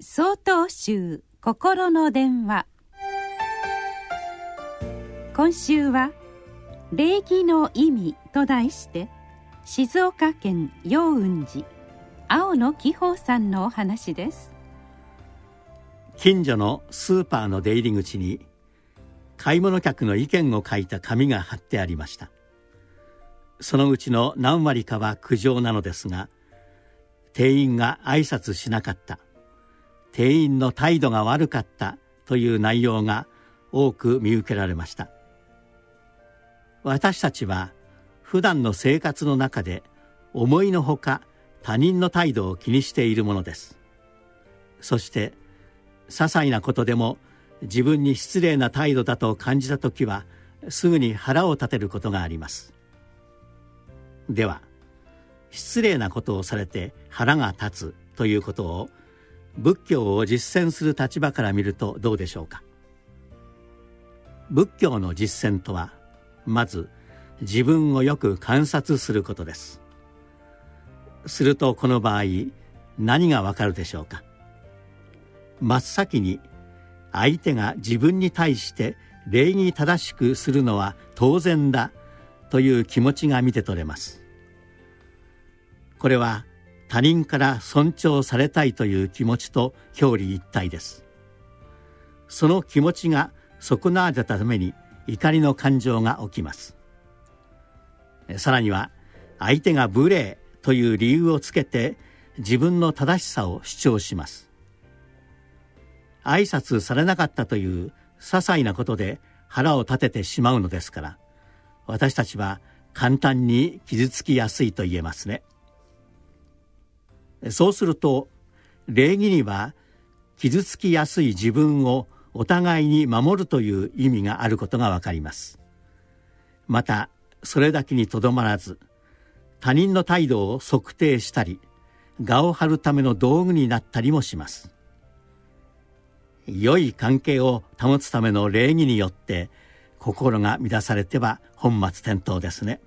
総統集心の電話。今週は「礼儀の意味」と題して静岡県陽雲寺青野紀宝さんのお話です。近所のスーパーの出入り口に買い物客の意見を書いた紙が貼ってありました。そのうちの何割かは苦情なのですが店員が挨拶しなかった。店員の態度が悪かったという内容が多く見受けられました。私たちは普段の生活の中で思いのほか他人の態度を気にしているものです。そして些細なことでも自分に失礼な態度だと感じた時はすぐに腹を立てることがあります。では失礼なことをされて腹が立つということを仏教を実践する立場から見るとどうでしょうか？仏教の実践とはまず自分をよく観察することです。するとこの場合何がわかるでしょうか？真っ先に相手が自分に対して礼儀正しくするのは当然だという気持ちが見て取れます。これは他人から尊重されたいという気持ちと表裏一体です。その気持ちが損なわれたために怒りの感情が起きます。さらには相手が無礼という理由をつけて自分の正しさを主張します。挨拶されなかったという些細なことで腹を立ててしまうのですから私たちは簡単に傷つきやすいと言えますね。そうすると礼儀には傷つきやすい自分をお互いに守るという意味があることがわかります。またそれだけにとどまらず他人の態度を測定したり我を張るための道具になったりもします。良い関係を保つための礼儀によって心が乱されては本末転倒ですね。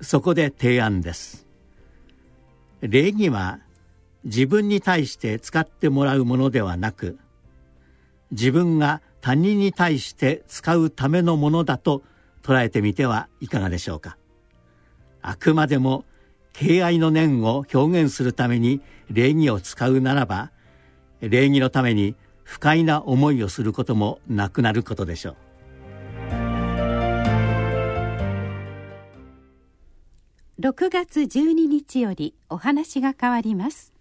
そこで提案です。礼儀は自分に対して使ってもらうものではなく自分が他人に対して使うためのものだと捉えてみてはいかがでしょうか。あくまでも敬愛の念を表現するために礼儀を使うならば礼儀のために不快な思いをすることもなくなることでしょう。6月12日よりお話が変わります。